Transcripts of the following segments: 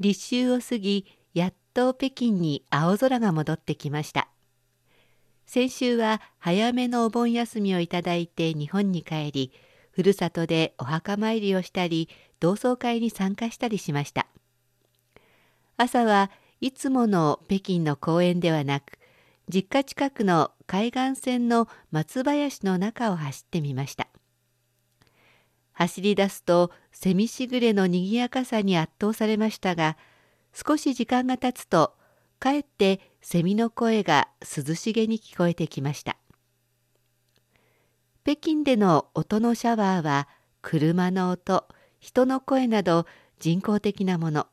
立秋を過ぎやっと北京に青空が戻ってきました。先週は早めのお盆休みをいただいて日本に帰りふるさとでお墓参りをしたり同窓会に参加したりしました。朝はいつもの北京の公園ではなく実家近くの海岸線の松林の中を走ってみました。走り出すと蝉みしぐれのにぎやかさに圧倒されましたが少し時間が経つとかえってセミの声が涼しげに聞こえてきました。北京での音のシャワーは車の音人の声など人工的なもの。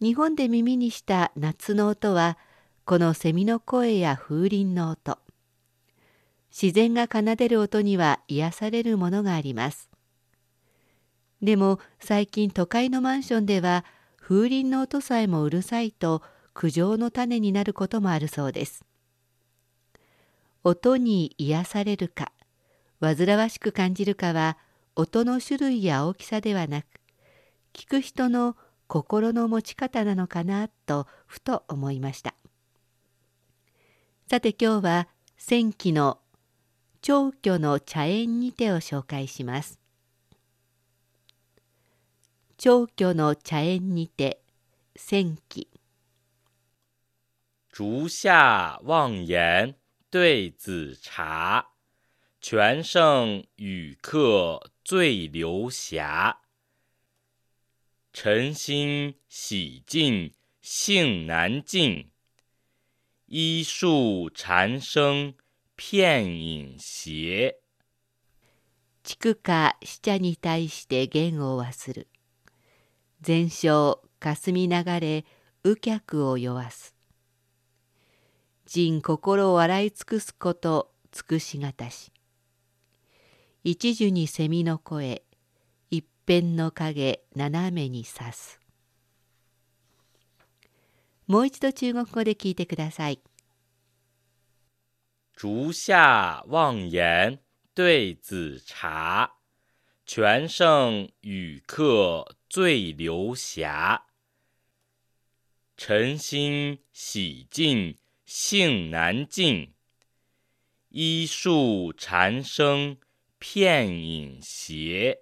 日本で耳にした夏の音はこのセミの声や風鈴の音。自然が奏でる音には癒されるものがあります。でも最近都会のマンションでは風鈴の音さえもうるさいと苦情の種になることもあるそうです。音に癒されるか煩わしく感じるかは音の種類や大きさではなく聞く人の心の持ち方なのかなとふと思いました。さて今日は戦記の長居の茶園にてを紹介します。長居の茶園にて戦記竹下望言对子茶，全胜与客最流霞。晨兴喜尽兴难尽，医树蝉声片影斜。菊か死者に対して言を忘る。全焼霞流れ右脚を酔わす。人心を洗い尽くすこと尽くしがたし。一樹に蝉の声一辺の影斜めに刺す。もう一度中国語で聞いてください。竹下望言对子茶。全胜与客最流霞晨兴喜尽兴难尽，医树蝉声片影斜。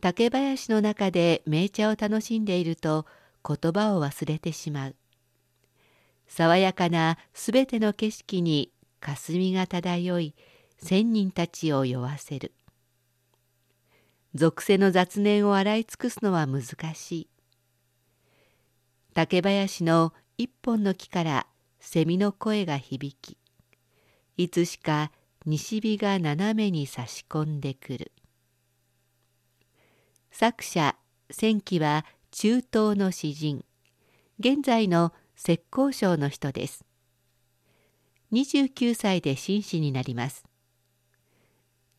竹林の中で名茶を楽しんでいると言葉を忘れてしまう。爽やかなすべての景色に霞が漂い仙人たちを酔わせる。俗世の雑念を洗い尽くすのは難しい。竹林の一本の木から蝉の声が響きいつしか西日が斜めに差し込んでくる。作者千紀は中東の詩人現在の浙江省の人です。29歳で紳士になります。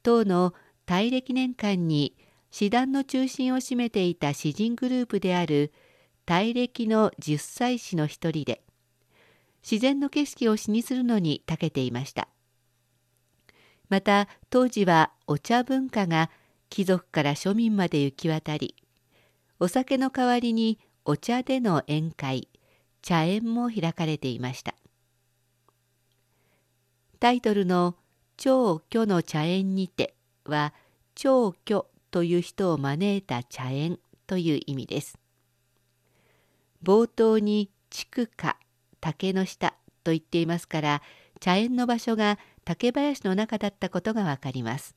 唐の大暦年間に詩壇の中心を占めていた詩人グループである大暦の十歳詩の一人で自然の景色を詩にするのに長けていました。また当時はお茶文化が貴族から庶民まで行き渡りお酒の代わりにお茶での宴会茶宴も開かれていました。タイトルの「超巨の茶宴にて」は超巨という人を招いた茶宴という意味です冒頭に竹か竹の下と言っていますから茶園の場所が竹林の中だったことがわかります。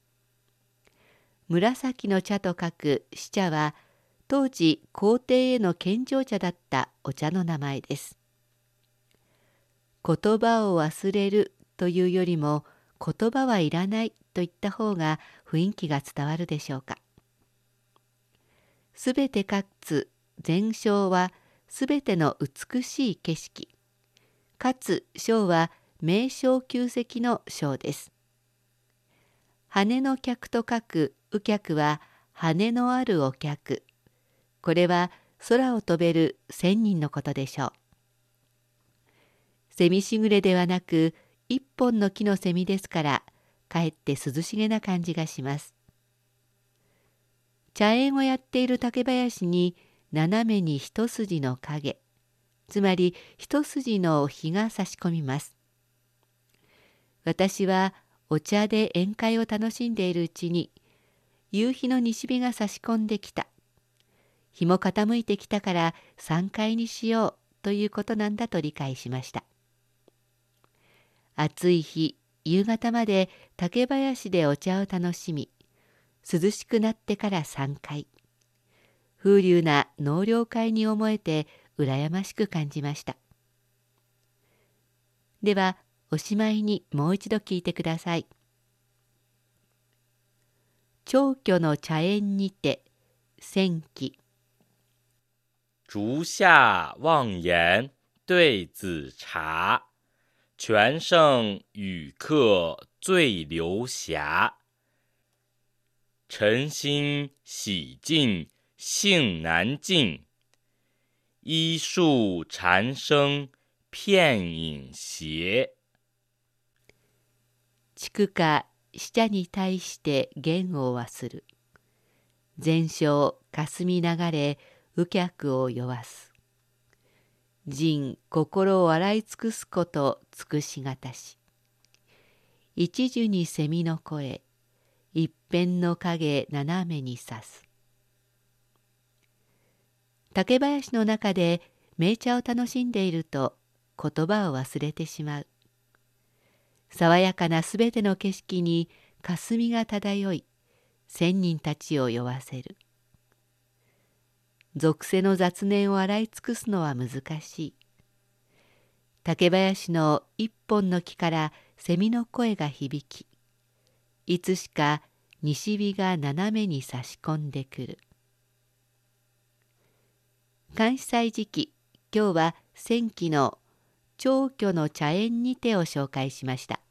紫の茶と書く死茶は当時皇帝への献上茶だったお茶の名前です。言葉を忘れるというよりも言葉はいらないといった方が雰囲気が伝わるでしょうか。すべてかつ全章はすべての美しい景色かつ章は名称旧跡の章です。羽の客と書く右客は羽のあるお客これは空を飛べる千人のことでしょう。蝉しぐれではなく一本の木の蝉ですからかえって涼しげな感じがします。茶園をやっている竹林に斜めに一筋の影。つまり一筋の日が差し込みます。私はお茶で宴会を楽しんでいるうちに夕日の西日が差し込んできた。日も傾いてきたから3階にしようということなんだと理解しました。暑い日夕方まで竹林でお茶を楽しみ涼しくなってから3階風流な納涼会に思えて羨ましく感じました。ではおしまいにもう一度聞いてください。長居の茶園にて戦記竹下望言对子茶，全胜与客最流霞。晨兴喜尽兴难尽，医树蝉声片影斜。畜家死者に対して言を忘る。全焼霞流れ右脚を酔わす。人心を洗い尽くすこと尽くしがたし。一樹に蝉の声、一辺の影斜めに刺す。竹林の中で名茶を楽しんでいると言葉を忘れてしまう。爽やかなすべての景色に霞が漂い、仙人たちを酔わせる。属性の雑念を洗い尽くすのは難しい。竹林の一本の木から蝉の声が響き、いつしか西日が斜めに差し込んでくる。関西時期、今日は戦記の長居の茶園にてを紹介しました。